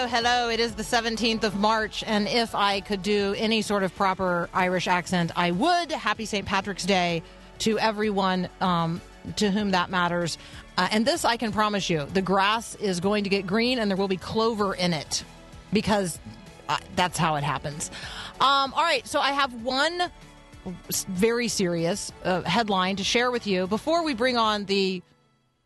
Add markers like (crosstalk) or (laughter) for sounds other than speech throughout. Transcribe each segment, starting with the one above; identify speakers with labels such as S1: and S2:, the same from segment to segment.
S1: Hello, hello. It is the 17th of March, and if I could do any sort of proper Irish accent, I would. Happy St. Patrick's Day to everyone um, to whom that matters. Uh, and this I can promise you the grass is going to get green, and there will be clover in it because uh, that's how it happens. Um, all right, so I have one very serious uh, headline to share with you before we bring on the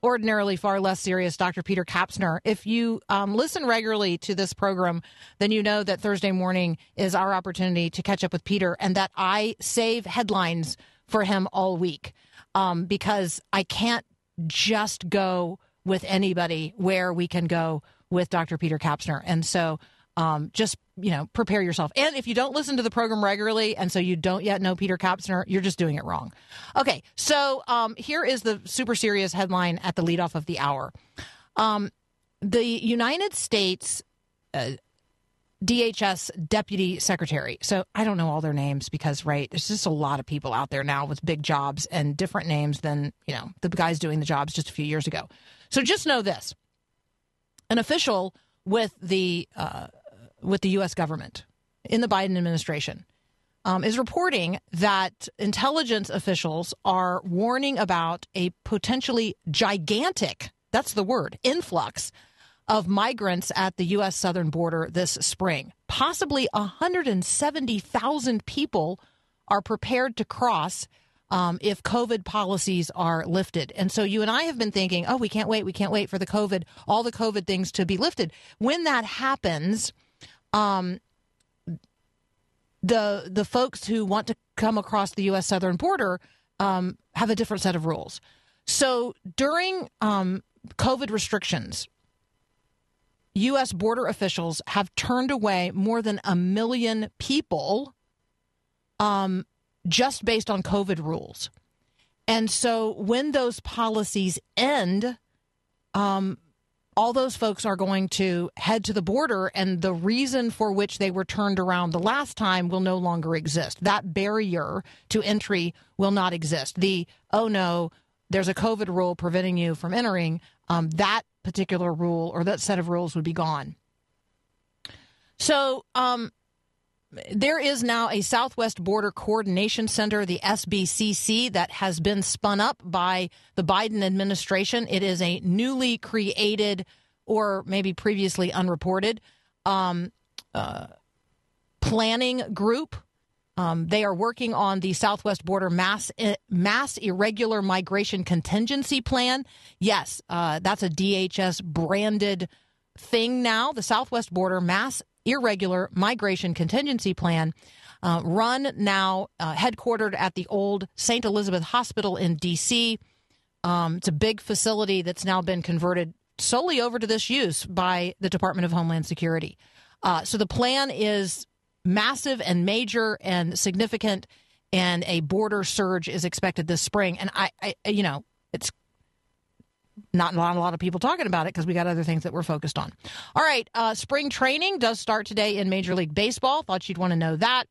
S1: ordinarily far less serious Dr. Peter Kapsner. If you um, listen regularly to this program, then you know that Thursday morning is our opportunity to catch up with Peter and that I save headlines for him all week um, because I can't just go with anybody where we can go with Dr. Peter Kapsner. And so um, just you know prepare yourself. And if you don't listen to the program regularly and so you don't yet know peter kapsner you're just doing it wrong. Okay so um, here is the super serious headline at the leadoff of the hour. Um, the united states uh, dhs deputy secretary. So i don't know all their names because right there's just a lot of people out there now with big jobs and different names than you know the guys doing the jobs just a few years ago. So just know this. An official with the uh, with the U.S. government in the Biden administration um, is reporting that intelligence officials are warning about a potentially gigantic that's the word influx of migrants at the U.S. southern border this spring. Possibly 170,000 people are prepared to cross um, if COVID policies are lifted. And so you and I have been thinking, oh, we can't wait, we can't wait for the COVID, all the COVID things to be lifted. When that happens, um, the the folks who want to come across the U.S. southern border um, have a different set of rules. So during um, COVID restrictions, U.S. border officials have turned away more than a million people um, just based on COVID rules. And so when those policies end, um, all those folks are going to head to the border, and the reason for which they were turned around the last time will no longer exist. That barrier to entry will not exist. The, oh no, there's a COVID rule preventing you from entering, um, that particular rule or that set of rules would be gone. So, um, there is now a Southwest Border Coordination Center, the SBCC, that has been spun up by the Biden administration. It is a newly created, or maybe previously unreported, um, uh, planning group. Um, they are working on the Southwest Border Mass eh, Mass Irregular Migration Contingency Plan. Yes, uh, that's a DHS branded thing now. The Southwest Border Mass Irregular Migration Contingency Plan, uh, run now uh, headquartered at the old St. Elizabeth Hospital in D.C. Um, it's a big facility that's now been converted solely over to this use by the Department of Homeland Security. Uh, so the plan is massive and major and significant, and a border surge is expected this spring. And I, I you know, it's not a lot, a lot of people talking about it because we got other things that we're focused on. All right, uh, spring training does start today in Major League Baseball. Thought you'd want to know that.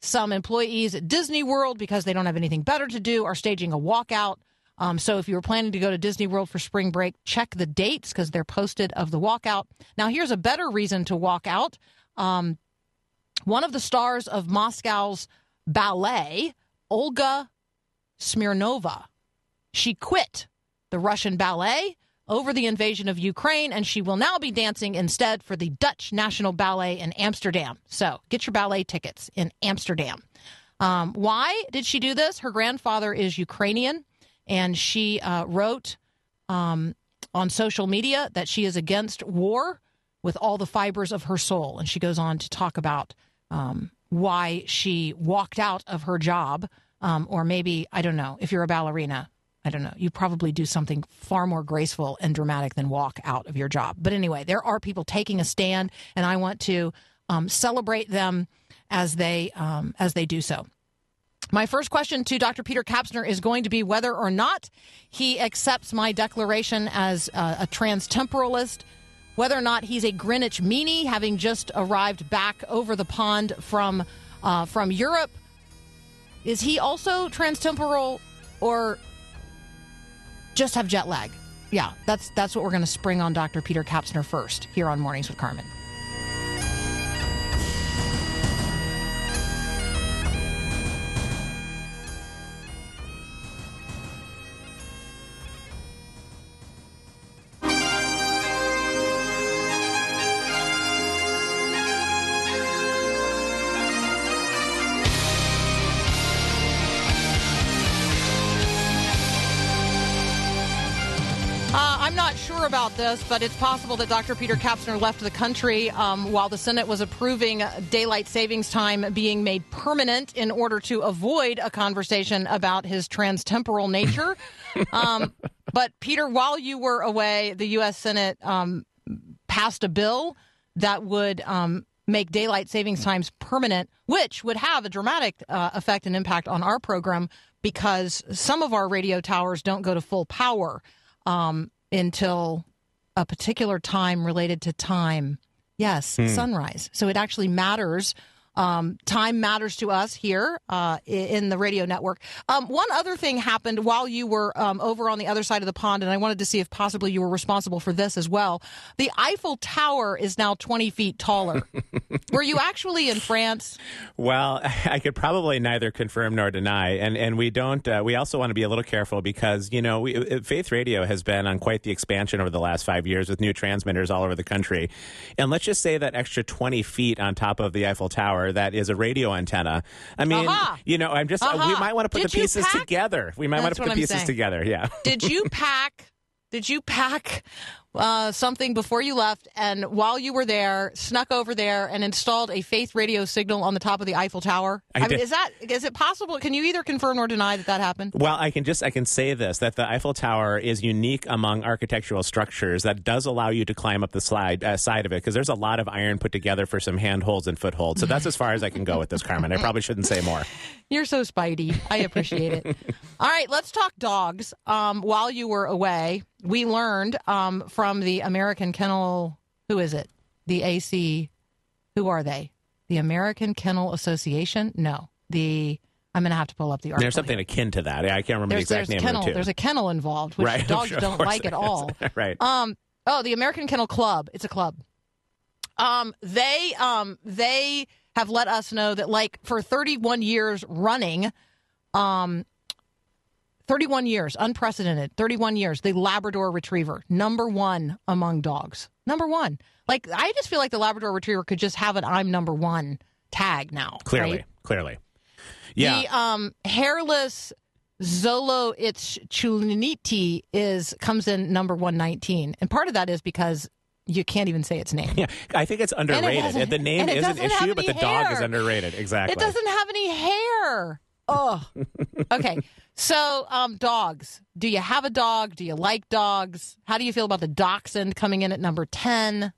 S1: Some employees at Disney World, because they don't have anything better to do, are staging a walkout. Um, so if you were planning to go to Disney World for spring break, check the dates because they're posted of the walkout. Now, here's a better reason to walk out. Um, one of the stars of Moscow's ballet, Olga Smirnova, she quit the Russian ballet over the invasion of Ukraine, and she will now be dancing instead for the Dutch National Ballet in Amsterdam. So get your ballet tickets in Amsterdam. Um, why did she do this? Her grandfather is Ukrainian, and she uh, wrote um, on social media that she is against war with all the fibers of her soul. And she goes on to talk about um, why she walked out of her job, um, or maybe I don't know. If you're a ballerina, I don't know. You probably do something far more graceful and dramatic than walk out of your job. But anyway, there are people taking a stand, and I want to um, celebrate them as they um, as they do so. My first question to Dr. Peter Kapsner is going to be whether or not he accepts my declaration as a, a transtemporalist, whether or not he's a Greenwich meanie, having just arrived back over the pond from uh, from Europe. Is he also transtemporal, or just have jet lag? Yeah, that's that's what we're going to spring on Dr. Peter Kapsner first here on Mornings with Carmen. This, but it's possible that Dr. Peter Kapsner left the country um, while the Senate was approving daylight savings time being made permanent in order to avoid a conversation about his transtemporal nature. (laughs) um, but, Peter, while you were away, the U.S. Senate um, passed a bill that would um, make daylight savings times permanent, which would have a dramatic uh, effect and impact on our program because some of our radio towers don't go to full power um, until a particular time related to time. Yes, hmm. sunrise. So it actually matters. Um, time matters to us here uh, in the radio network. Um, one other thing happened while you were um, over on the other side of the pond, and I wanted to see if possibly you were responsible for this as well. The Eiffel Tower is now 20 feet taller. (laughs) were you actually in France?
S2: Well, (laughs) I could probably neither confirm nor deny, and and we don't. Uh, we also want to be a little careful because you know we, uh, Faith Radio has been on quite the expansion over the last five years with new transmitters all over the country, and let's just say that extra twenty feet on top of the Eiffel Tower that is a radio antenna. I mean,
S1: Aha.
S2: you know, I'm just uh, we might want to put
S1: Did
S2: the pieces
S1: pack?
S2: together. We might want to put the
S1: I'm
S2: pieces
S1: saying.
S2: together. Yeah.
S1: Did you (laughs) pack? Did you pack uh, something before you left, and while you were there, snuck over there and installed a Faith radio signal on the top of the Eiffel Tower?
S2: I
S1: mean, is that is it possible? Can you either confirm or deny that that happened?
S2: Well, I can just I can say this that the Eiffel Tower is unique among architectural structures that does allow you to climb up the slide uh, side of it because there's a lot of iron put together for some handholds and footholds. So that's as far as I can go with this, Carmen. I probably shouldn't say more. (laughs)
S1: You're so spidey. I appreciate it. (laughs) All right, let's talk dogs. Um, while you were away, we learned um, from the American Kennel. Who is it? The AC. Who are they? The American Kennel Association? No. The. I'm going to have to pull up the article.
S2: There's something akin to that. I can't remember
S1: There's,
S2: the exact
S1: there's
S2: name
S1: kennel.
S2: of it too.
S1: There's a kennel involved, which
S2: right, (laughs)
S1: dogs
S2: of
S1: don't like at all. (laughs)
S2: right.
S1: Um. Oh, the American Kennel Club. It's a club. Um. They. Um. They have let us know that, like, for 31 years running, um, 31 years, unprecedented. 31 years. The Labrador Retriever, number one among dogs. Number one. Like, I just feel like the Labrador Retriever could just have an "I'm number one" tag now.
S2: clearly,
S1: right?
S2: clearly. Yeah.
S1: The um, hairless Zolo Chulniti is comes in number 119. And part of that is because you can't even say its name.
S2: yeah, I think it's underrated.
S1: doesn't-
S2: the name
S1: and it
S2: is an issue, but the
S1: any
S2: dog is underrated. Exactly.
S1: It doesn't have any hair. Oh. okay. So, um, dogs. Do you have a dog? Do you like dogs? How do you feel about the dachshund coming in at number 10?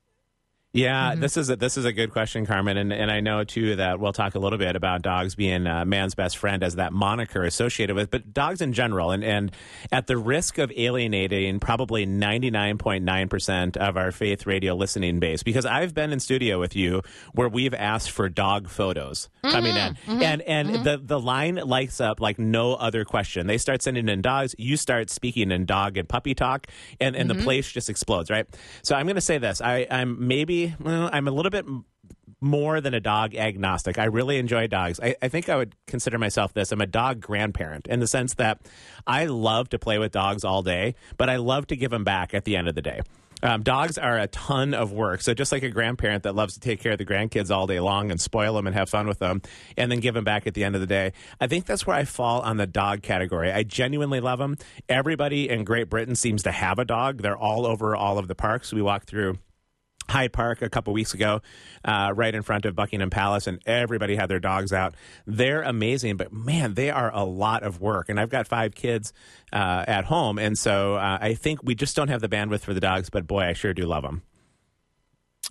S2: Yeah,
S1: Mm-hmm.
S2: this is a, this is a good question, Carmen, and and I know too that we'll talk a little bit about dogs being uh, man's best friend as that moniker associated with, but dogs in general, and and at the risk of alienating probably ninety nine point nine percent of our faith radio listening base, because I've been in studio with you where we've asked for dog photos coming in,
S1: Mm-hmm.
S2: and and the the line lights up like no other question. They start sending in dogs, you start speaking in dog and puppy talk, and and
S1: Mm-hmm.
S2: the place just explodes, right? So I'm going to say this: I I'm maybe I'm a little bit more than a dog agnostic. I really enjoy dogs. I, I think I would consider myself this. I'm a dog grandparent in the sense that I love to play with dogs all day, but I love to give them back at the end of the day. Um, dogs are a ton of work. So just like a grandparent that loves to take care of the grandkids all day long and spoil them and have fun with them and then give them back at the end of the day, I think that's where I fall on the dog category. I genuinely love them. Everybody in Great Britain seems to have a dog. They're all over all of the parks. We walk through Hyde Park a couple weeks ago, uh, right in front of Buckingham Palace, and everybody had their dogs out. They're amazing, but man, they are a lot of work. And I've got five kids uh, at home, and so uh, I think we just don't have the bandwidth for the dogs. But boy, I sure do love them.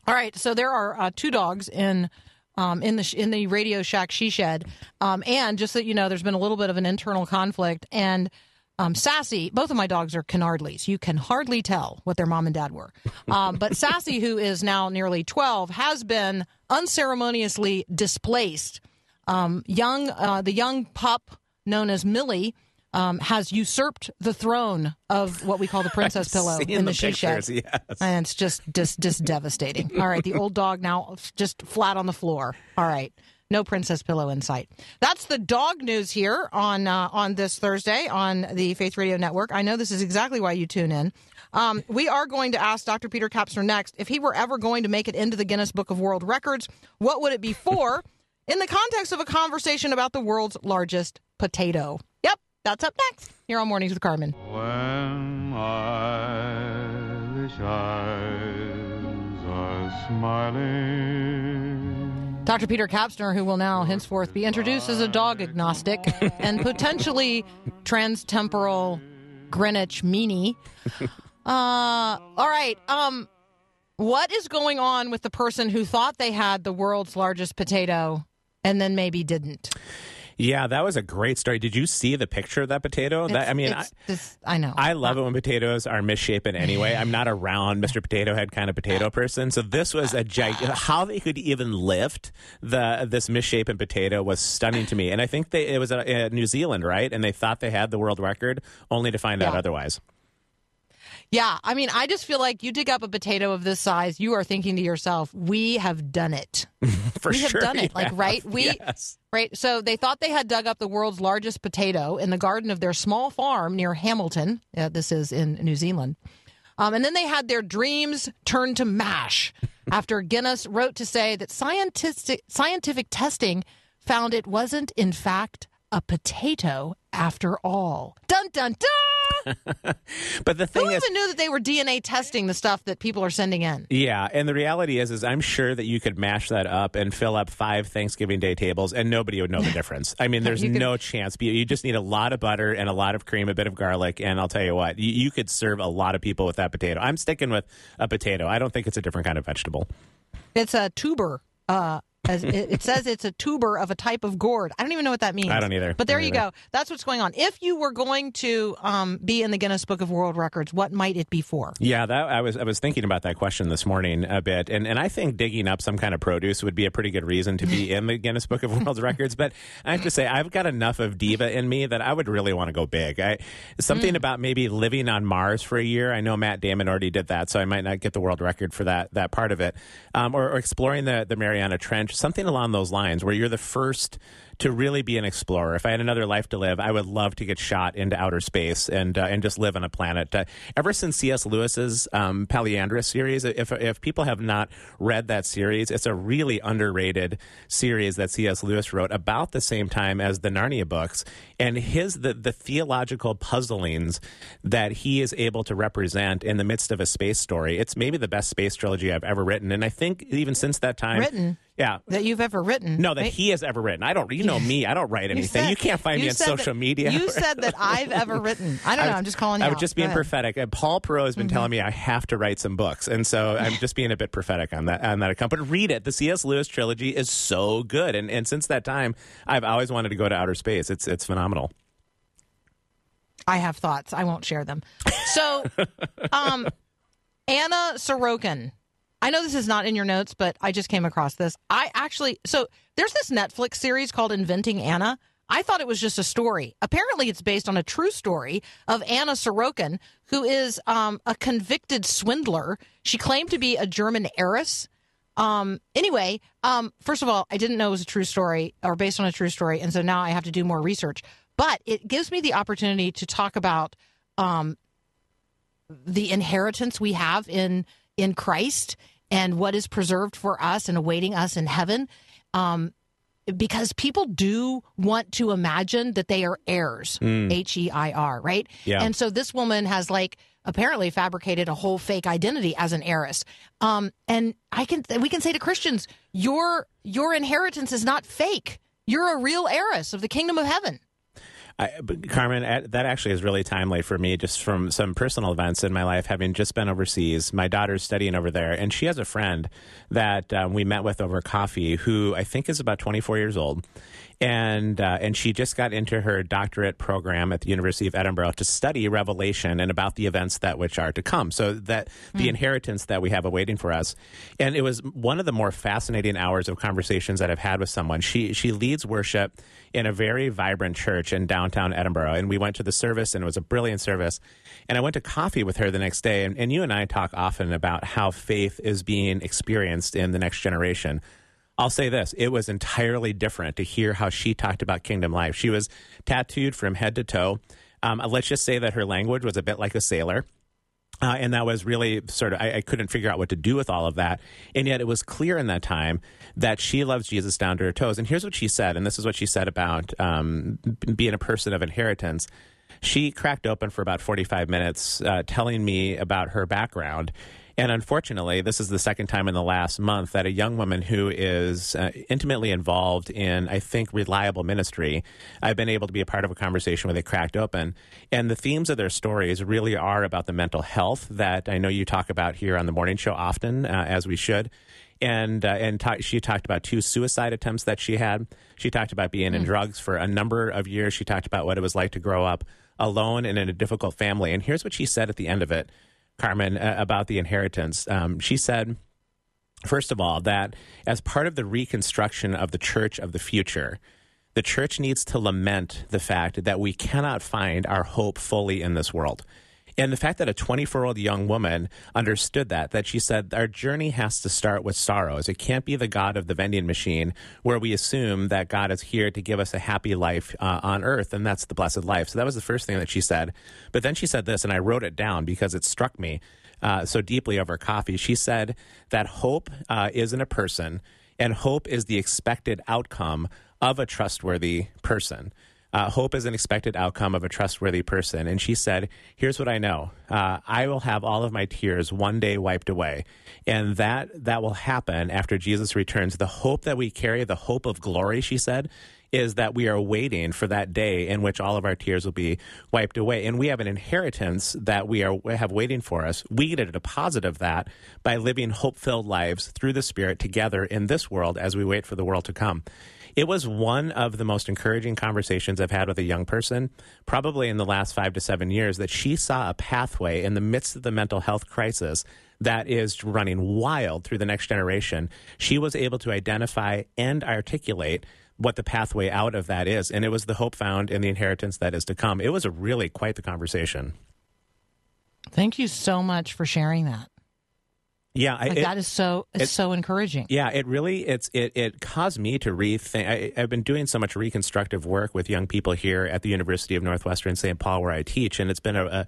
S1: All right, so there are uh, two dogs in um, in the sh- in the Radio Shack she shed, um, and just that you know, there's been a little bit of an internal conflict. And um, Sassy, both of my dogs are Canardleys. You can hardly tell what their mom and dad were. Um, but (laughs) Sassy, who is now nearly 12, has been unceremoniously displaced. Um, young, uh, the young pup known as Millie. Um, has usurped the throne of what we call the (laughs) princess pillow in the,
S2: the
S1: she shed.
S2: yes.
S1: And it's just just just devastating. All right, the old dog now just flat on the floor. All right. No princess pillow in sight. That's the dog news here on uh, on this Thursday on the Faith Radio Network. I know this is exactly why you tune in. Um, we are going to ask Dr. Peter Kapsner next if he were ever going to make it into the Guinness Book of World Records. What would it be for? (laughs) in the context of a conversation about the world's largest potato. Yep, that's up next here on Mornings with Carmen.
S3: When are smiling.
S1: Dr. Peter Kapsner, who will now henceforth be introduced as a dog agnostic (laughs) and potentially transtemporal Greenwich meanie. Uh, all right. Um, what is going on with the person who thought they had the world's largest potato and then maybe didn't?
S2: Yeah, that was a great story. Did you see the picture of that potato? That, I mean, I,
S1: this- I know.
S2: I love it when potatoes are misshapen anyway. I'm not a round Mr. Potato Head kind of potato person. So this was a gig. How they could even lift the this misshapen potato was stunning to me. And I think they, it was uh, New Zealand, right? And they thought they had the world record, only to find out otherwise.
S1: Yeah, I mean, I just feel like you dig up a potato of this size, you are thinking to yourself, "We have done it. (laughs)
S2: For
S1: we have
S2: sure,
S1: done it." Like, right? We
S2: Yes.
S1: right. So they thought they had dug up the world's largest potato in the garden of their small farm near Hamilton. Uh, this is in New Zealand. Um, and then they had their dreams turned to mash (laughs) after Guinness wrote to say that scientific scientific testing found it wasn't, in fact, a potato after all. Dun dun dun. (laughs)
S2: But the thing
S1: Who
S2: is,
S1: even knew that they were DNA testing the stuff that people are sending in?
S2: Yeah, and the reality is, is I'm sure that you could mash that up and fill up five Thanksgiving Day tables, and nobody would know the difference. I mean, (laughs) there's
S1: could-
S2: no chance. You you just need a lot of butter and a lot of cream, a bit of garlic, and I'll tell you what, you, you could serve a lot of people with that potato. I'm sticking with a potato. I don't think it's a different kind of vegetable.
S1: It's a tuber. Uh, as it, it says, it's a tuber of a type of gourd. I don't even know what that means.
S2: I don't either.
S1: But there you
S2: either.
S1: go. That's what's going on. If you were going to um, be in the Guinness Book of World Records, what might it be for?
S2: Yeah, that I was I was thinking about that question this morning a bit, and and I think digging up some kind of produce would be a pretty good reason to be (laughs) in the Guinness Book of World Records. But I have to say, I've got enough of diva in me that I would really want to go big. I something about maybe living on Mars for a year. I know Matt Damon already did that, so I might not get the world record for that that part of it, um, or, or exploring the the Mariana Trench, something along those lines, where you're the first to really be an explorer. If I had another life to live, I would love to get shot into outer space and uh, and just live on a planet. Uh, ever since C.S. Lewis's um, Perelandra series, if if people have not read that series, it's a really underrated series that C.S. Lewis wrote about the same time as the Narnia books, and his the the theological puzzlings that he is able to represent in the midst of a space story. It's maybe the best space trilogy I've ever written, and I think even since that time,
S1: Written?
S2: yeah,
S1: That you've ever written?
S2: no, that he has ever written. I don't. You know me. I don't write anything.
S1: said-
S2: you can't find me on social
S1: that-
S2: media.
S1: You said that I've ever (laughs) written. I don't know. I'm just calling you
S2: I was
S1: out.
S2: just
S1: Go
S2: being
S1: ahead. Mm-hmm.
S2: prophetic. Uh, Paul Perot has been telling me I have to write some books, and so I'm just being a bit prophetic on that on that account. But read it. The C.S. Lewis trilogy is so good, and and since that time, I've always wanted to go to outer space. It's it's phenomenal.
S1: I have thoughts. I won't share them. So, um, (laughs) Anna Sorokin. I know this is not in your notes, but I just came across this. I actually, so there's this Netflix series called Inventing Anna. I thought it was just a story. Apparently, it's based on a true story of Anna Sorokin, who is um, a convicted swindler. She claimed to be a German heiress. Um, anyway, um, first of all, I didn't know it was a true story or based on a true story, and so now I have to do more research. But it gives me the opportunity to talk about um, the inheritance we have in in Christ and what is preserved for us and awaiting us in heaven. Um, because people do want to imagine that they are heirs, H E I R, right?
S2: Yeah.
S1: And so this woman has like apparently fabricated a whole fake identity as an heiress. Um, and I can we can say to Christians, your your inheritance is not fake. You're a real heiress of the kingdom of heaven.
S2: I, Carmen, that actually is really timely for me, just from some personal events in my life, having just been overseas. My daughter's studying over there, and she has a friend that um, we met with over coffee, who I think is about 24 years old, and uh, and she just got into her doctorate program at the University of Edinburgh to study Revelation and about the events that which are to come. So that the inheritance that we have awaiting for us, and it was one of the more fascinating hours of conversations that I've had with someone. She she leads worship in a very vibrant church in downtown Edinburgh, and we went to the service, and it was a brilliant service. And I went to coffee with her the next day, and, and you and I talk often about how faith is being experienced in the next generation. I'll say this it was entirely different to hear how she talked about kingdom life. She was tattooed from head to toe. Um, let's just say that her language was a bit like a sailor. Uh, and that was really sort of, I, I couldn't figure out what to do with all of that. And yet it was clear in that time that she loves Jesus down to her toes. And here's what she said, and this is what she said about um, being a person of inheritance. She cracked open for about 45 minutes uh, telling me about her background. And unfortunately, this is the second time in the last month that a young woman who is uh, intimately involved in, I think, reliable ministry, I've been able to be a part of a conversation where they cracked open. And the themes of their stories really are about the mental health that I know you talk about here on the morning show often, uh, as we should and uh, and ta- she talked about two suicide attempts that she had. She talked about being in drugs for a number of years. She talked about what it was like to grow up alone and in a difficult family. And here's what she said at the end of it, Carmen, uh, about the inheritance. Um, she said. First of all, that as part of the reconstruction of the church of the future, the church needs to lament the fact that we cannot find our hope fully in this world. And the fact that a 24 year old young woman understood that, that she said, our journey has to start with sorrows. It can't be the God of the vending machine where we assume that God is here to give us a happy life uh, on earth, and that's the blessed life. So that was the first thing that she said. But then she said this, and I wrote it down because it struck me uh, so deeply over coffee. She said that hope uh, isn't a person, and hope is the expected outcome of a trustworthy person. Uh, hope is an expected outcome of a trustworthy person. And she said, Here's what I know uh, I will have all of my tears one day wiped away. And that, that will happen after Jesus returns. The hope that we carry, the hope of glory, she said, is that we are waiting for that day in which all of our tears will be wiped away. And we have an inheritance that we are have waiting for us. We get a deposit of that by living hope filled lives through the Spirit together in this world as we wait for the world to come. It was one of the most encouraging conversations I've had with a young person, probably in the last five to seven years, that she saw a pathway in the midst of the mental health crisis that is running wild through the next generation. She was able to identify and articulate what the pathway out of that is. And it was the hope found in the inheritance that is to come. It was a really quite the conversation.
S1: Thank you so much for sharing that.
S2: Yeah, I,
S1: Like
S2: it-
S1: that is so it's so encouraging.
S2: Yeah, it really it's it it caused me to rethink. I, I've been doing so much reconstructive work with young people here at the University of Northwestern St. Paul, where I teach, and it's been a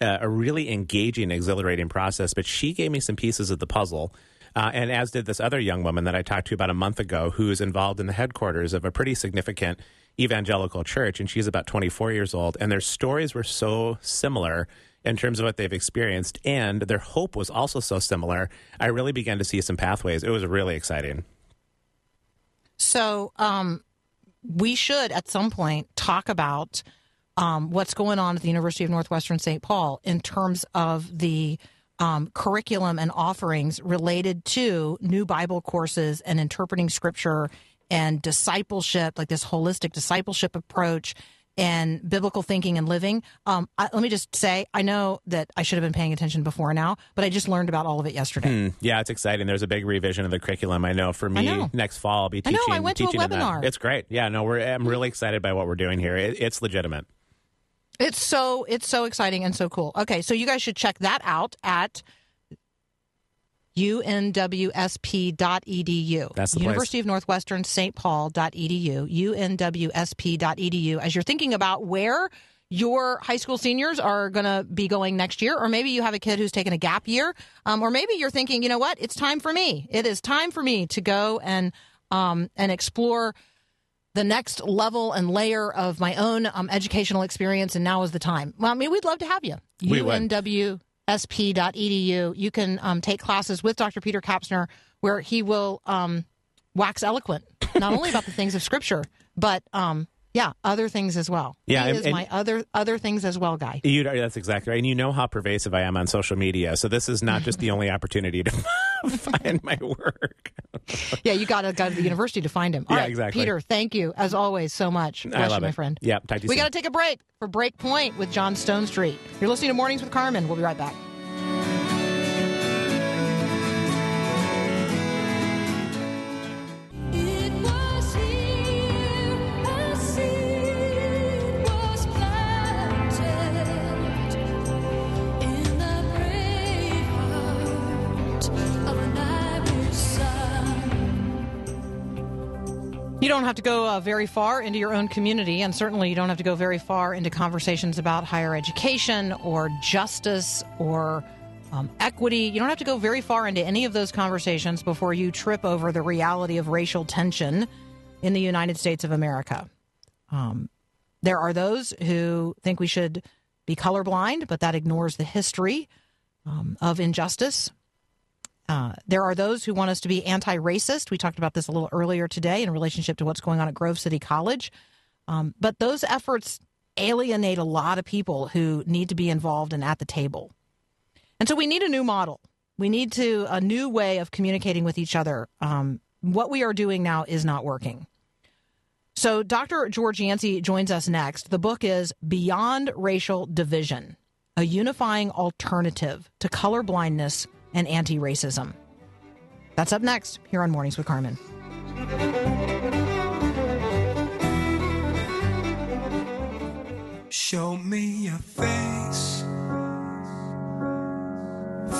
S2: a, a really engaging, exhilarating process. But she gave me some pieces of the puzzle. Uh, and as did this other young woman that I talked to about a month ago, who's involved in the headquarters of a pretty significant evangelical church, and she's about 24 years old. And their stories were so similar in terms of what they've experienced, and their hope was also so similar. I really began to see some pathways. It was really exciting.
S1: So, um, we should at some point talk about um, what's going on at the University of Northwestern St. Paul in terms of the um, curriculum and offerings related to new Bible courses and interpreting scripture and discipleship, like this holistic discipleship approach and biblical thinking and living. Um, I, let me just say, I know that I should have been paying attention before now, but I just learned about all of it yesterday.
S2: Mm, yeah, it's exciting. There's a big revision of the curriculum. I know for me
S1: know.
S2: next fall I'll be teaching.
S1: I know. I went to a
S2: teaching in that.
S1: webinar.
S2: It's great. Yeah, no, we're I'm really excited by what we're doing here. It, it's legitimate.
S1: It's so it's so exciting and so cool. Okay, so you guys should check that out at unwsp.edu.
S2: That's the place.
S1: University of Northwestern St. Paul.edu. unwsp.edu. As you're thinking about where your high school seniors are going to be going next year, or maybe you have a kid who's taken a gap year, um, or maybe you're thinking, you know what, it's time for me. It is time for me to go and um, and explore the next level and layer of my own um, educational experience, and now is the time. Well, I mean, we'd love to have you.
S2: We would.
S1: unwsp.edu. You can um, take classes with Dr. Peter Kapsner where he will um, wax eloquent, not only about the things of Scripture, but um, yeah, other things as well.
S2: Yeah,
S1: he
S2: and-
S1: is
S2: and-
S1: my other other things as well guy.
S2: You, that's exactly right. And you know how pervasive I am on social media. So this is not just the only opportunity to (laughs) find my work.
S1: Yeah, you got to go to the university to find him. All
S2: Yeah,
S1: right,
S2: exactly.
S1: Peter, thank you as always so much. Bless
S2: I
S1: you,
S2: love
S1: my
S2: it.
S1: friend.
S2: Yeah, talk to you
S1: We got to take a break for BreakPoint with John Stonestreet. You're listening to Mornings with Carmen. We'll be right back. Don't have to go uh, very far into your own community, and certainly you don't have to go very far into conversations about higher education or justice or um, equity. You don't have to go very far into any of those conversations before you trip over the reality of racial tension in the United States of America. Um, there are those who think we should be colorblind, but that ignores the history um, of injustice. Uh, there are those who want us to be anti racist. We talked about this a little earlier today in relationship to what's going on at Grove City College. Um, but those efforts alienate a lot of people who need to be involved and at the table. And so we need a new model. We need to a new way of communicating with each other. Um, what we are doing now is not working. So Dr. George Yancey joins us next. The book is Beyond Racial Division: A Unifying Alternative to Colorblindness and Anti-Racism. That's up next here on Mornings with Carmen.
S4: Show me your face.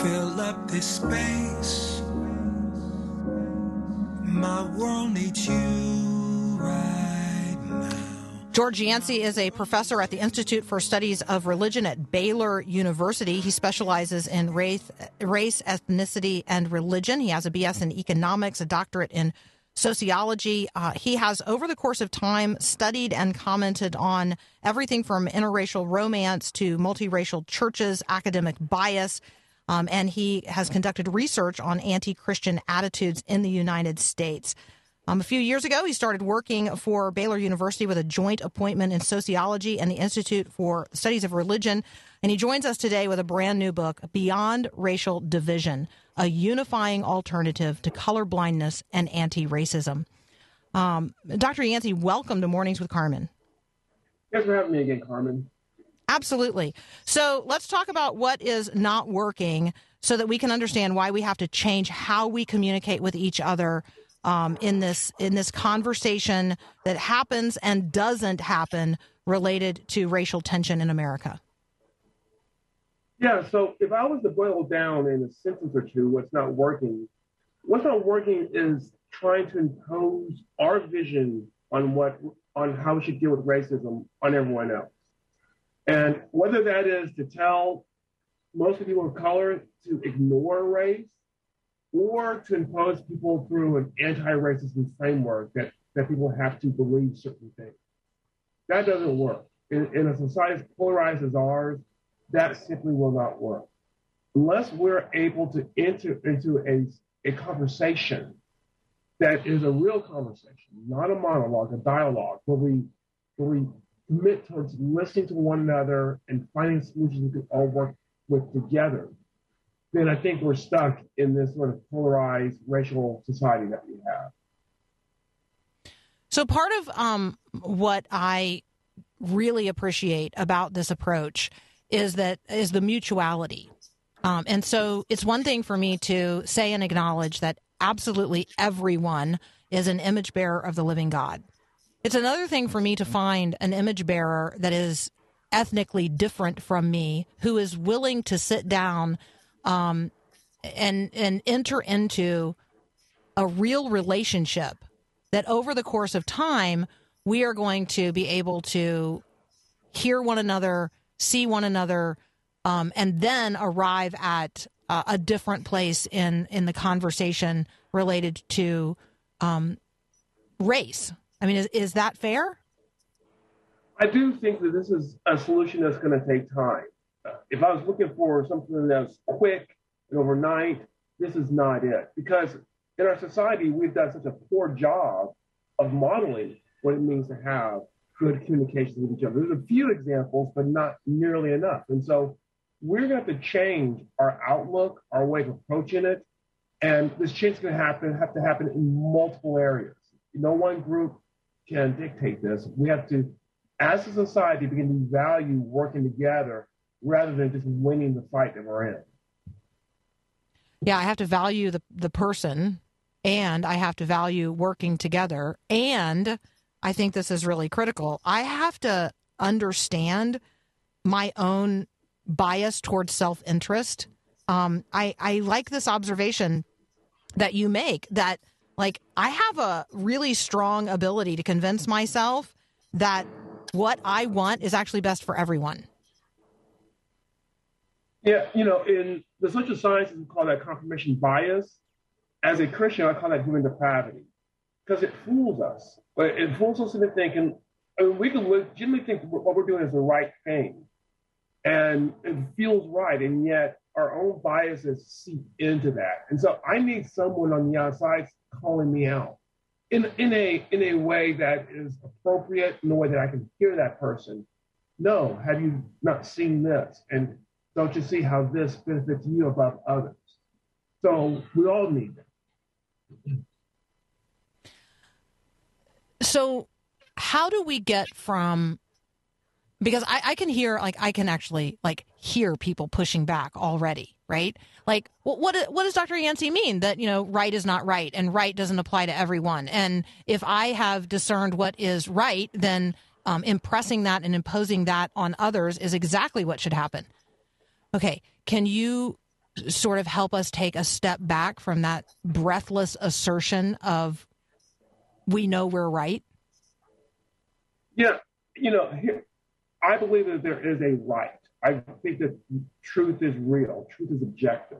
S4: Fill up this space. My world needs you right now.
S1: George Yancey is a professor at the Institute for Studies of Religion at Baylor University. He specializes in race, race, ethnicity, and religion. He has a BS in economics, a doctorate in sociology. Uh, he has, over the course of time, studied and commented on everything from interracial romance to multiracial churches, academic bias. Um, and he has conducted research on anti Christian attitudes in the United States. Um, a few years ago, he started working for Baylor University with a joint appointment in sociology and the Institute for Studies of Religion. And he joins us today with a brand new book, Beyond Racial Division A Unifying Alternative to Colorblindness and Anti Racism. Um, Dr. Yancey, welcome to Mornings with Carmen.
S5: Thanks for having me again, Carmen.
S1: Absolutely. So let's talk about what is not working so that we can understand why we have to change how we communicate with each other um, in this in this conversation that happens and doesn't happen related to racial tension in America.
S5: Yeah, so if I was to boil down in a sentence or two what's not working, what's not working is trying to impose our vision on what on how we should deal with racism on everyone else. And whether that is to tell most people of color to ignore race or to impose people through an anti-racism framework that, that people have to believe certain things. That doesn't work. In, in a society as polarized as ours, that simply will not work. Unless we're able to enter into a, a conversation that is a real conversation, not a monologue, a dialogue, where we, where we commit towards listening to one another and finding solutions we can all work with together, then I think we're stuck in this sort of polarized racial society that we have.
S1: So part of um, what I really appreciate about this approach is that is the mutuality. Um, and so it's one thing for me to say and acknowledge that absolutely everyone is an image bearer of the living God. It's another thing for me to find an image bearer that is ethnically different from me, who is willing to sit down um, and and enter into a real relationship that over the course of time we are going to be able to hear one another, see one another, um, and then arrive at uh, a different place in in the conversation related to um, race. I mean, is, is that fair?
S5: I do think that this is a solution that's going to take time. If I was looking for something that was quick and overnight, this is not it. Because in our society, we've done such a poor job of modeling what it means to have good communications with each other. There's a few examples, but not nearly enough. And so we're going to have to change our outlook, our way of approaching it. And this change is going to happen, have to happen in multiple areas. No one group can dictate this. We have to, as a society, begin to value working together rather than just winning the fight that we're in.
S1: Yeah, I have to value the the person and I have to value working together and I think this is really critical. I have to understand my own bias towards self-interest. Um, I I like this observation that you make that like I have a really strong ability to convince myself that what I want is actually best for everyone.
S5: Yeah, you know, in the social sciences, we call that confirmation bias. As a Christian, I call that human depravity because it fools us. But it fools us into thinking, I mean, we can legitimately think what we're doing is the right thing and it feels right. And yet our own biases seep into that. And so I need someone on the outside calling me out in, in, a, in a way that is appropriate, in a way that I can hear that person. No, have you not seen this? And don't you see how this benefits you above others? So we all need that.
S1: So, how do we get from because I, I can hear like I can actually like hear people pushing back already, right? Like, what what, what does Dr. Yancey mean that you know right is not right and right doesn't apply to everyone? And if I have discerned what is right, then um, impressing that and imposing that on others is exactly what should happen. Okay, can you sort of help us take a step back from that breathless assertion of we know we're right?
S5: Yeah, you know, I believe that there is a right. I think that truth is real, truth is objective.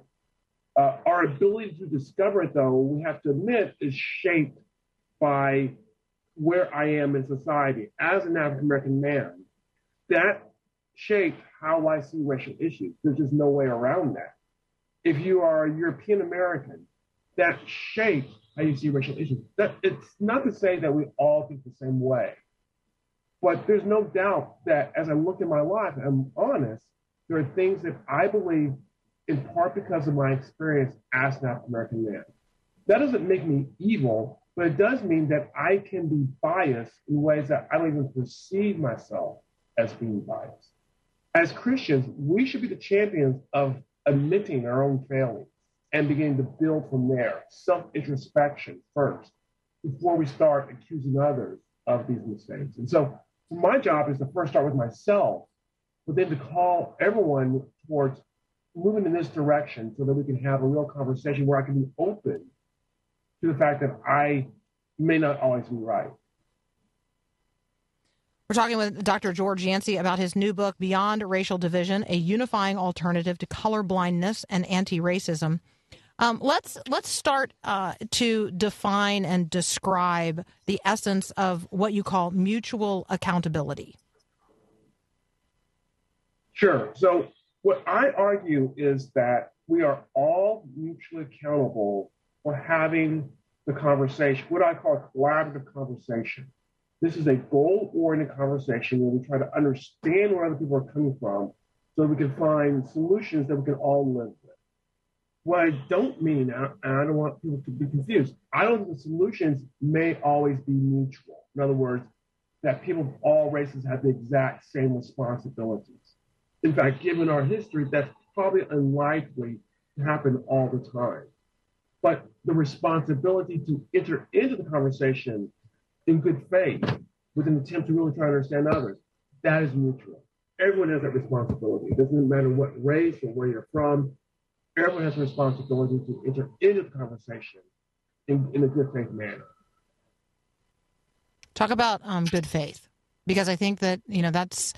S5: Uh, our ability to discover it, though, we have to admit, is shaped by where I am in society as an African American man. That shaped how I see racial issues. There's just no way around that. If you are a European American, that shapes how you see racial issues. That it's not to say that we all think the same way, but there's no doubt that as I look at my life, I'm honest. There are things that I believe, in part because of my experience as an African American man. That doesn't make me evil, but it does mean that I can be biased in ways that I don't even perceive myself as being biased. As Christians, we should be the champions of admitting our own failings and beginning to build from there. Self introspection first, before we start accusing others of these mistakes. And so, my job is to first start with myself, but then to call everyone towards moving in this direction so that we can have a real conversation where I can be open to the fact that I may not always be right.
S1: We're talking with Dr. George Yancey about his new book, Beyond Racial Division: A Unifying Alternative to Colorblindness and Anti-Racism. Um, let's let's start uh, to define and describe the essence of what you call mutual accountability.
S5: Sure. So, what I argue is that we are all mutually accountable for having the conversation, what I call a collaborative conversation. This is a goal oriented conversation where we try to understand where other people are coming from so we can find solutions that we can all live with. What I don't mean, and I don't want people to be confused, I don't think the solutions may always be mutual. In other words, that people of all races have the exact same responsibilities. In fact, given our history, that's probably unlikely to happen all the time. But the responsibility to enter into the conversation in good faith with an attempt to really try to understand others, that is mutual. Everyone has that responsibility. It doesn't matter what race or where you're from. Everyone has a responsibility to enter into the conversation in, in a good faith manner.
S1: Talk about um, good faith, because I think that you know that's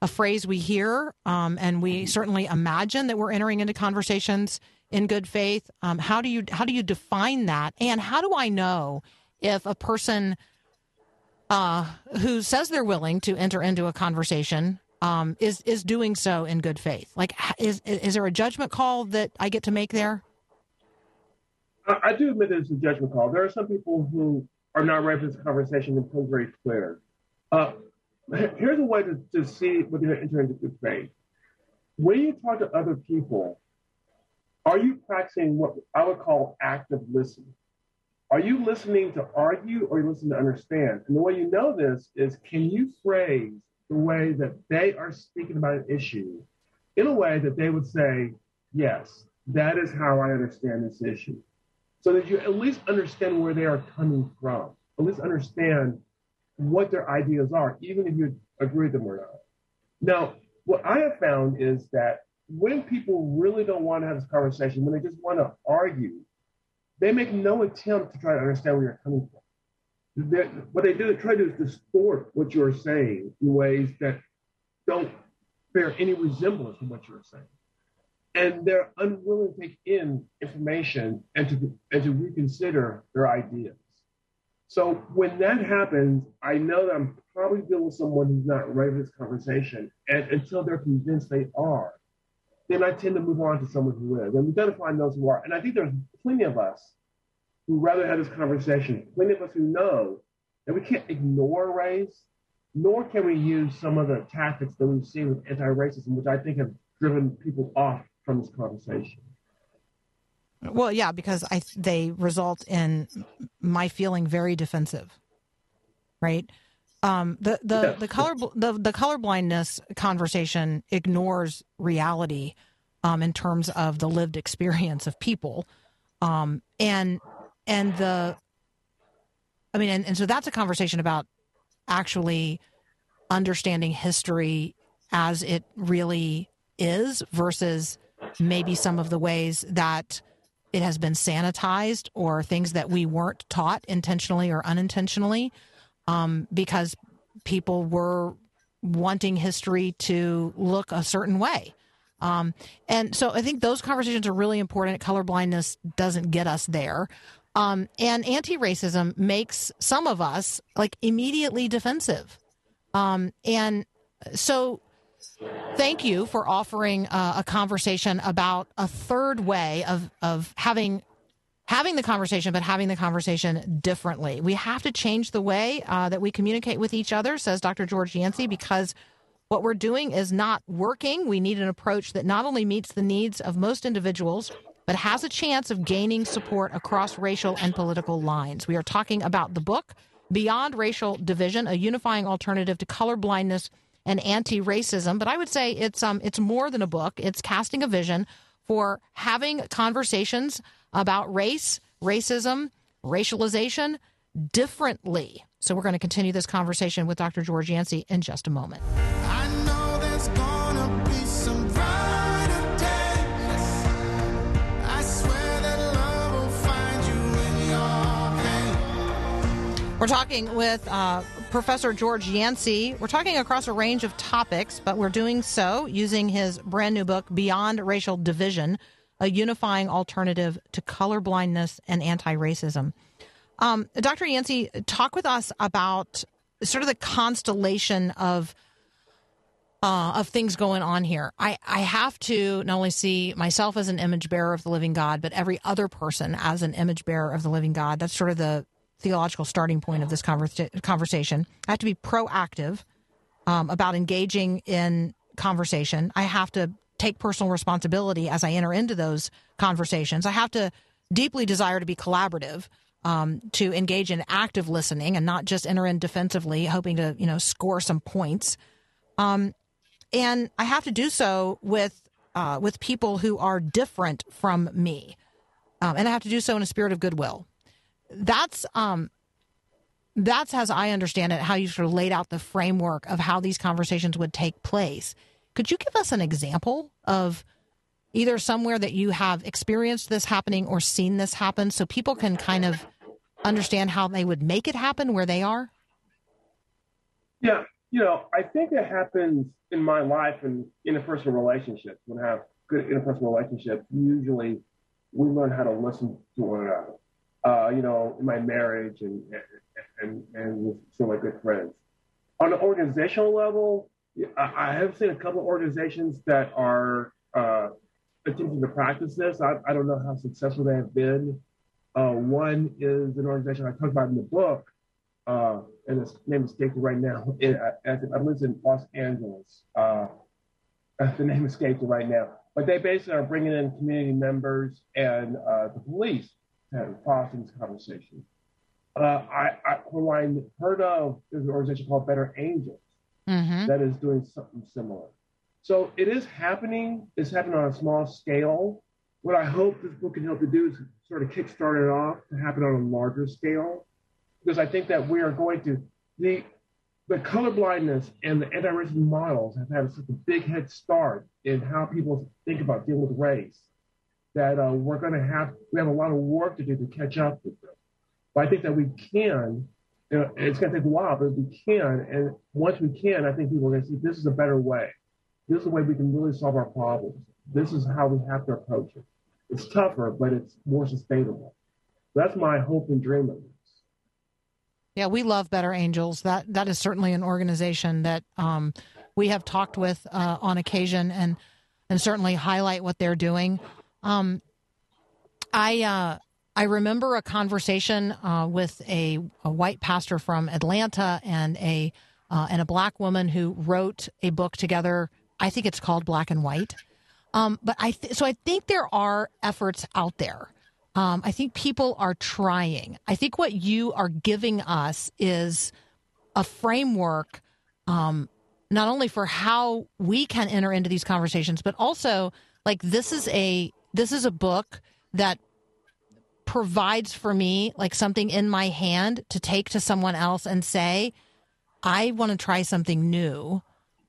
S1: a phrase we hear, um, and we certainly imagine that we're entering into conversations in good faith. Um, how do you how do you define that, and how do I know if a person uh, who says they're willing to enter into a conversation um, is is doing so in good faith? Like, is is there a judgment call that I get to make there?
S5: I, do admit it's a judgment call. There are some people who are not ready for this conversation and becomes very clear. Uh, here's a way to, to see whether you're entering into good faith. When you talk to other people, are you practicing what I would call active listening? Are you listening to argue or you listening to understand? And the way you know this is can you phrase the way that they are speaking about an issue in a way that they would say, yes, that is how I understand this issue. So that you at least understand where they are coming from, at least understand what their ideas are, even if you agree with them or not. Now, what I have found is that when people really don't want to have this conversation, when they just want to argue, they make no attempt to try to understand where you're coming from. They're, what they do, they try to do is distort what you're saying in ways that don't bear any resemblance to what you're saying. And they're unwilling to take in information and to, and to reconsider their ideas. So when that happens, I know that I'm probably dealing with someone who's not ready for this conversation. And until they're convinced they are, then I tend to move on to someone who is. And we've got to find those who are. And I think there's plenty of us who rather have this conversation, plenty of us who know that we can't ignore race, nor can we use some of the tactics that we've seen with anti-racism, which I think have driven people off from this conversation.
S1: Well, yeah, because I they result in my feeling very defensive, right? Um, the the
S5: Yeah.
S1: the color the the colorblindness conversation ignores reality um, in terms of the lived experience of people, um, and and the I mean, and, and so that's a conversation about actually understanding history as it really is versus maybe some of the ways that it has been sanitized or things that we weren't taught intentionally or unintentionally um, because people were wanting history to look a certain way. Um, and so I think those conversations are really important. Colorblindness doesn't get us there. Um, and anti racism makes some of us like immediately defensive. Um, and so thank you for offering uh, a conversation about a third way of of having having the conversation, but having the conversation differently. We have to change the way uh, that we communicate with each other, says Dr. George Yancey, because what we're doing is not working. We need an approach that not only meets the needs of most individuals, but has a chance of gaining support across racial and political lines. We are talking about the book Beyond Racial Division, a unifying alternative to colorblindness and anti-racism. But I would say it's um it's more than a book. It's casting a vision for having conversations about race, racism, racialization differently. So we're going to continue this conversation with Dr. George Yancey in just a moment.
S6: I know there's gonna be some brighter days. I swear that love will find you in your pain.
S1: We're talking with uh, Professor George Yancey. We're talking across a range of topics, but we're doing so using his brand new book, Beyond Racial Division A Unifying Alternative to Colorblindness and Anti Racism. Um, Dr. Yancey, talk with us about sort of the constellation of. Uh, of things going on here. I, I have to not only see myself as an image bearer of the living God, but every other person as an image bearer of the living God. That's sort of the theological starting point of this conversa- conversation. I have to be proactive um, about engaging in conversation. I have to take personal responsibility as I enter into those conversations. I have to deeply desire to be collaborative, um, to engage in active listening and not just enter in defensively, hoping to you know score some points. Um, and I have to do so with uh, with people who are different from me, um, and I have to do so in a spirit of goodwill that's um that's as I understand it, how you sort of laid out the framework of how these conversations would take place. Could you give us an example of either somewhere that you have experienced this happening or seen this happen so people can kind of understand how they would make it happen where they are?
S5: Yeah, you know, I think it happens in my life and interpersonal relationships. When I have good interpersonal relationships, usually we learn how to listen to one another. Uh, you know, in my marriage and and and with some of my good friends. On an organizational level, I, have seen a couple of organizations that are uh, attempting to practice this. I, I don't know how successful they have been. Uh, one is an organization I talked about in the book, uh, and its name escapes me right now. It, I, I in Los Angeles. Uh, (laughs) the name escapes me right now. But they basically are bringing in community members and uh, the police to foster this conversation. Uh, I, I, what I heard of, there's an organization called Better Angels
S1: hmm
S5: that is doing something similar. So it is happening. It's happening on a small scale. What I hope this book can help to do is sort of kickstart it off to happen on a larger scale, because I think that we are going to the the colorblindness and the anti-racism models have had such a big head start in how people think about dealing with race that uh, we're going to have we have a lot of work to do to catch up with them. But I think that we can. You know, it's going to take a while, but we can. And once we can, I think people are going to see this is a better way. This is the way we can really solve our problems. This is how we have to approach it. It's tougher, but it's more sustainable. That's my hope and dream of this.
S1: Yeah, we love Better Angels. That that is certainly an organization that um, we have talked with uh, on occasion, and and certainly highlight what they're doing. Um, I uh, I remember a conversation uh, with a, a white pastor from Atlanta and a uh, and a black woman who wrote a book together. I think it's called Black and White. Um, but I th- so I think there are efforts out there. Um, I think people are trying. I think what you are giving us is a framework, um, not only for how we can enter into these conversations, but also like this is a this is a book that provides for me like something in my hand to take to someone else and say, I want to try something new.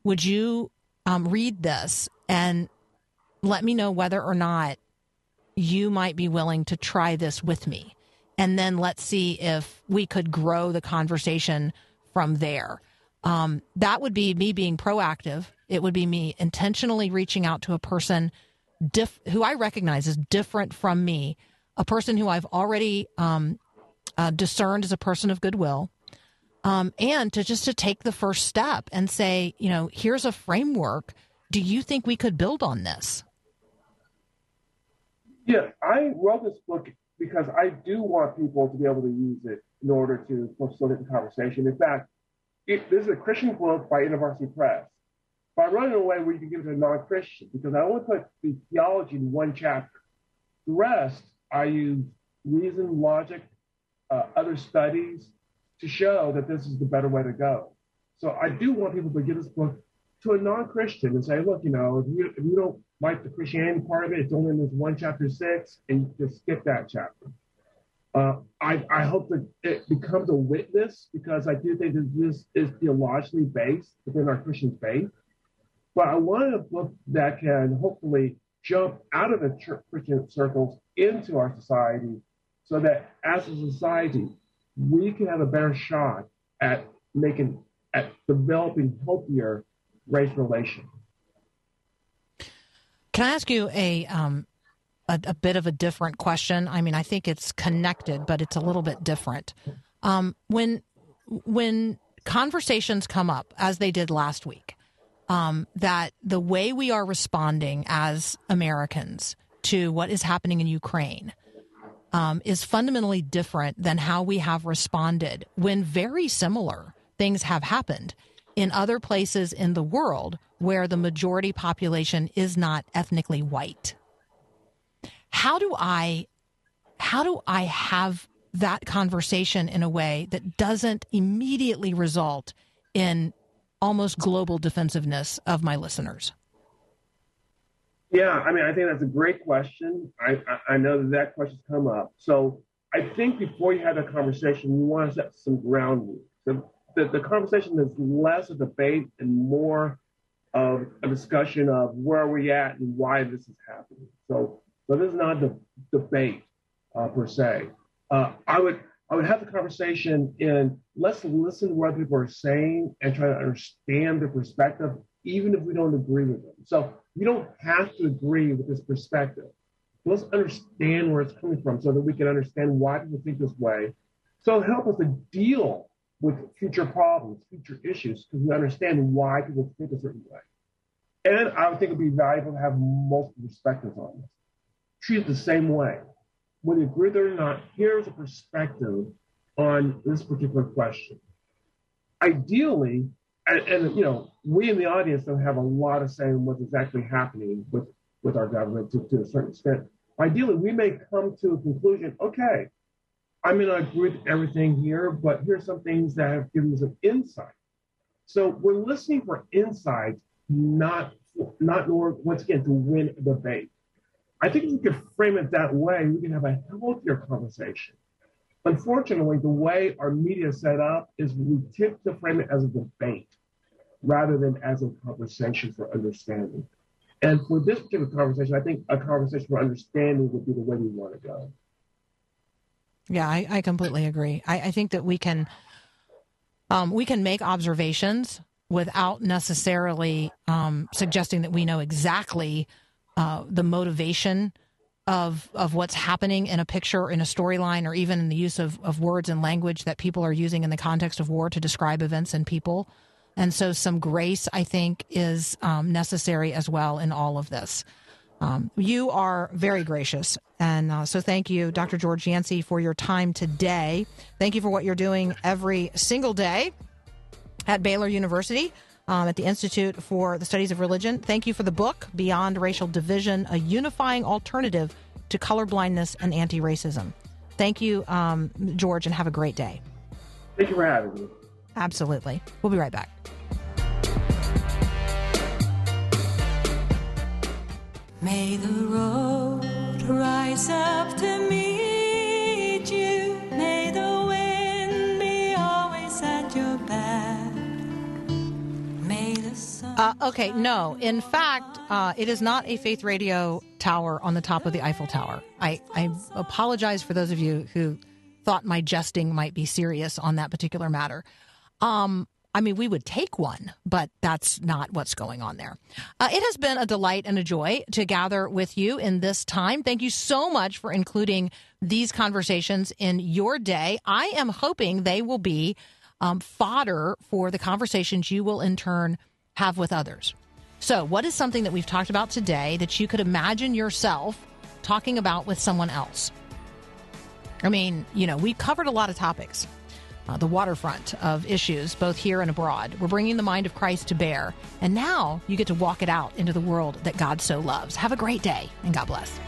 S1: Would you um, read this and let me know whether or not you might be willing to try this with me? And then let's see if we could grow the conversation from there. Um, that would be me being proactive. It would be me intentionally reaching out to a person diff- who I recognize is different from me, a person who I've already um, uh, discerned as a person of goodwill, um, and to just to take the first step and say, you know, here's a framework. Do you think we could build on this?
S5: Yeah, I wrote this book because I do want people to be able to use it in order to facilitate the conversation. In fact, it, this is a Christian book by InterVarsity Press. But I wrote it in a way where you can give it to a non-Christian because I only put the theology in one chapter. The rest, I use reason, logic, uh, other studies to show that this is the better way to go. So I do want people to give this book to a non-Christian and say, look, you know, if you, if you don't like the Christianity part of it, it's only in this one chapter six, and you just skip that chapter. Uh, I, I hope that it becomes a witness because I do think that this is theologically based within our Christian faith. But I wanted a book that can hopefully jump out of the church, circles into our society so that as a society, we can have a better shot at making, at developing healthier race relations.
S1: Can I ask you a um, a, a bit of a different question? I mean, I think it's connected, but it's a little bit different. Um, when when conversations come up, as they did last week, um, that the way we are responding as Americans to what is happening in Ukraine um, is fundamentally different than how we have responded when very similar things have happened in other places in the world where the majority population is not ethnically white. How do I how do I have that conversation in a way that doesn't immediately result in almost global defensiveness of my listeners?
S5: Yeah, I mean, I think that's a great question. I, I, I know that that question's come up. So I think before you have that conversation, you want to set some ground rules. So the, the conversation is less a debate and more of a discussion of where are we at and why this is happening. So, so this is not a debate uh, per se. Uh, I would I would have the conversation in let's listen to what people are saying and try to understand their perspective, even if we don't agree with them. So you don't have to agree with this perspective. Let's understand where it's coming from so that we can understand why people think this way. So help us to deal with future problems, future issues, because we understand why people think a certain way. And I would think it'd be valuable to have multiple perspectives on this. Treat it the same way. Whether you agree with it or not, here's a perspective on this particular question. Ideally, and, and you know, we in the audience don't have a lot of say in what's exactly happening with, with our government to, to a certain extent. Ideally, we may come to a conclusion, okay, I may not agree with everything here, but here's some things that have given us an insight. So we're listening for insights, not not order, once again to win a debate. I think if we could frame it that way, we can have a healthier conversation. Unfortunately, the way our media is set up is we tend to frame it as a debate rather than as a conversation for understanding. And for this particular conversation, I think a conversation for understanding would be the way we want to go.
S1: Yeah, I, I completely agree. I, I think that we can um, we can make observations without necessarily um, suggesting that we know exactly uh, the motivation of of what's happening in a picture, in a storyline, or even in the use of, of words and language that people are using in the context of war to describe events and people. And so, some grace, I think, is um, necessary as well in all of this. Um, you are very gracious. And uh, so thank you, Dr. George Yancey, for your time today. Thank you for what you're doing every single day at Baylor University. Um, at the Institute for the Studies of Religion. Thank you for the book, Beyond Racial Division A Unifying Alternative to Colorblindness and Anti Racism. Thank you, um, George, and have a great day.
S5: Thank you for having me.
S1: Absolutely. We'll be right back.
S7: May the road rise up to
S1: Uh, okay, no. In fact, uh, it is not a Faith Radio tower on the top of the Eiffel Tower. I, I apologize for those of you who thought my jesting might be serious on that particular matter. Um, I mean, we would take one, but that's not what's going on there. Uh, it has been a delight and a joy to gather with you in this time. Thank you so much for including these conversations in your day. I am hoping they will be um, fodder for the conversations you will in turn have with others. So, what is something that we've talked about today that you could imagine yourself talking about with someone else? I mean, you know, we covered a lot of topics uh, the waterfront of issues, both here and abroad. We're bringing the mind of Christ to bear. And now you get to walk it out into the world that God so loves. Have a great day, and God bless.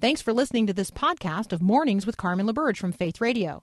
S1: Thanks for listening to this podcast of Mornings with Carmen LaBerge from Faith Radio.